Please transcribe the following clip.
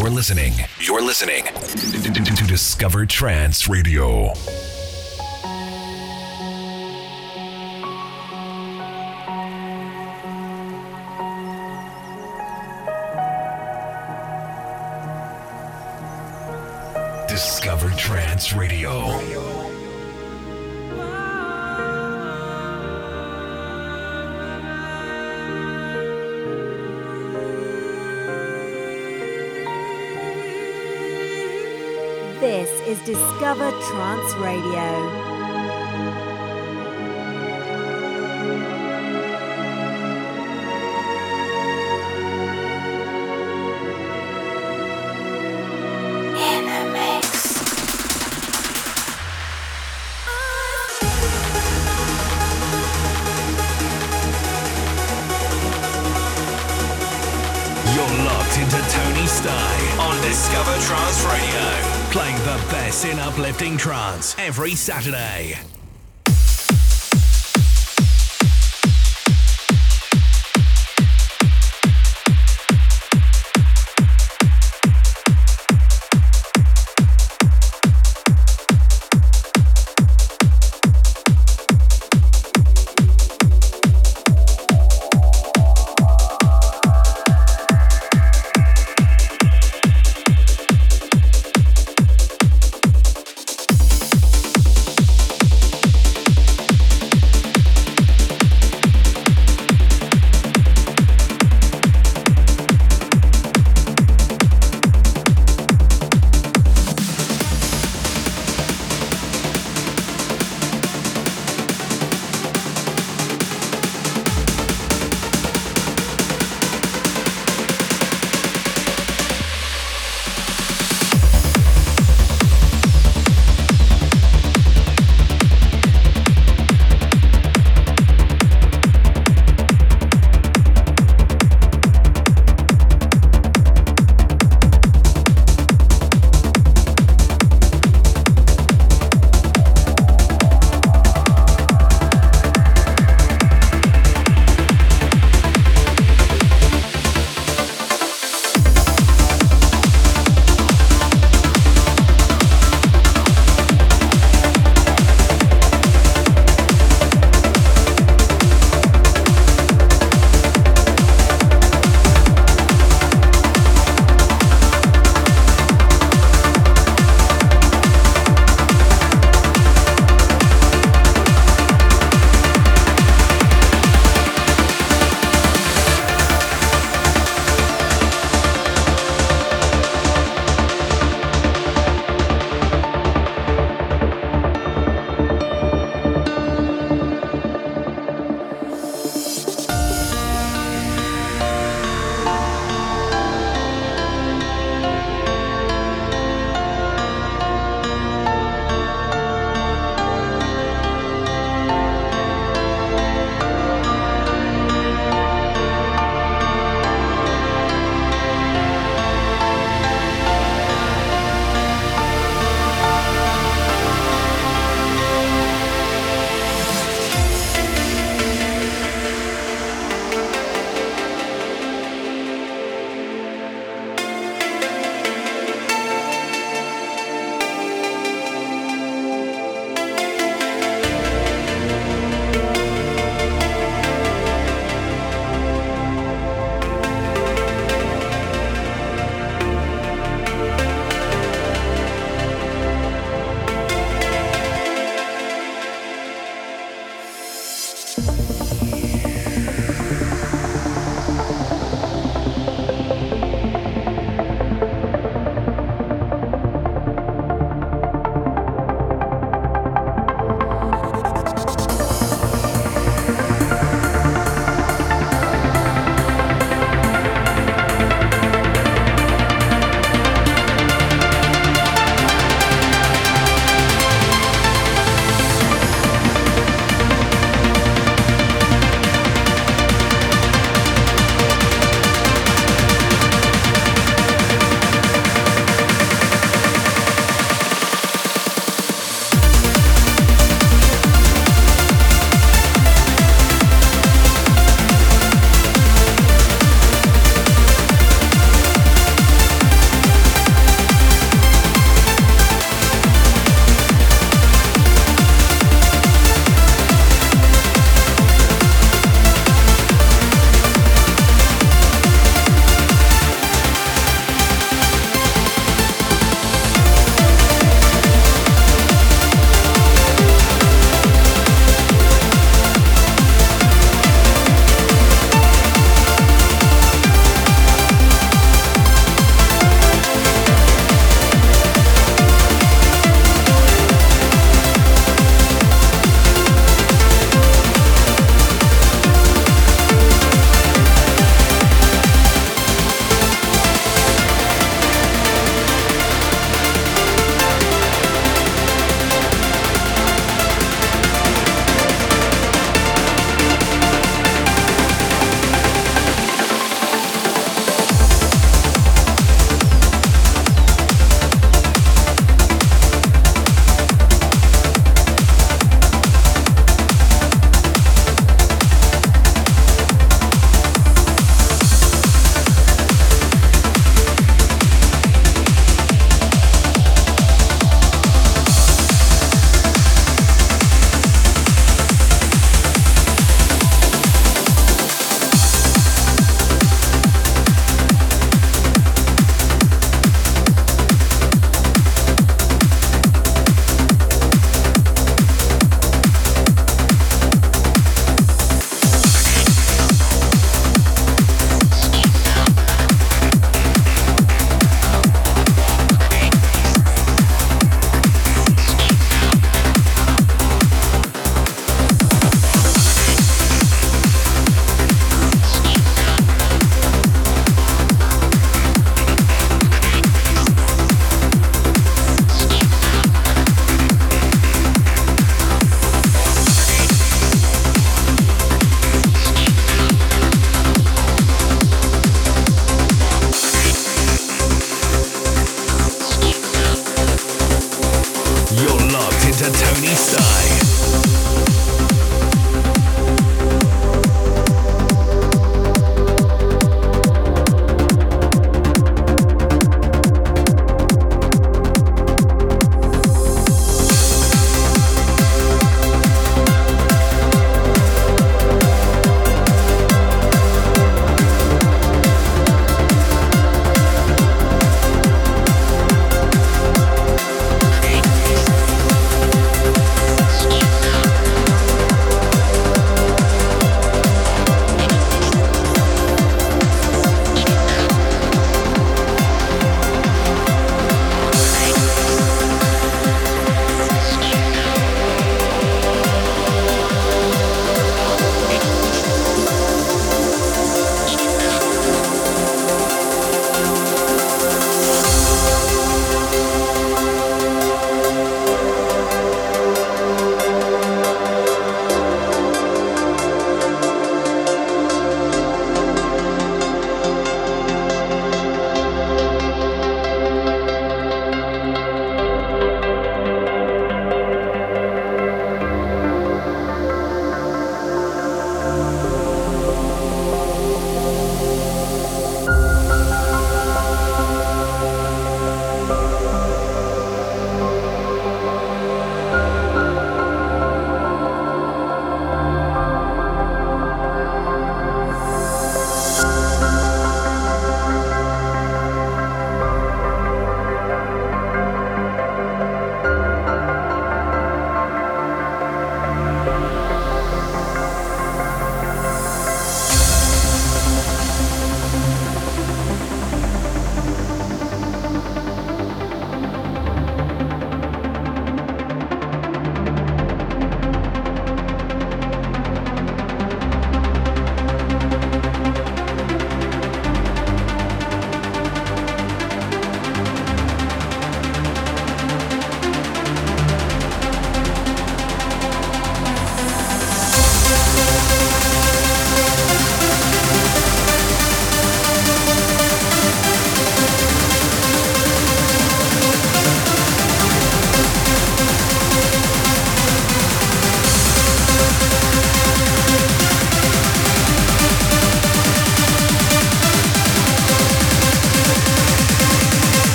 You're listening. You're listening to Discover Trance Radio. Discover Trance Radio. Is Discover Trance Radio. Uplifting trance every Saturday.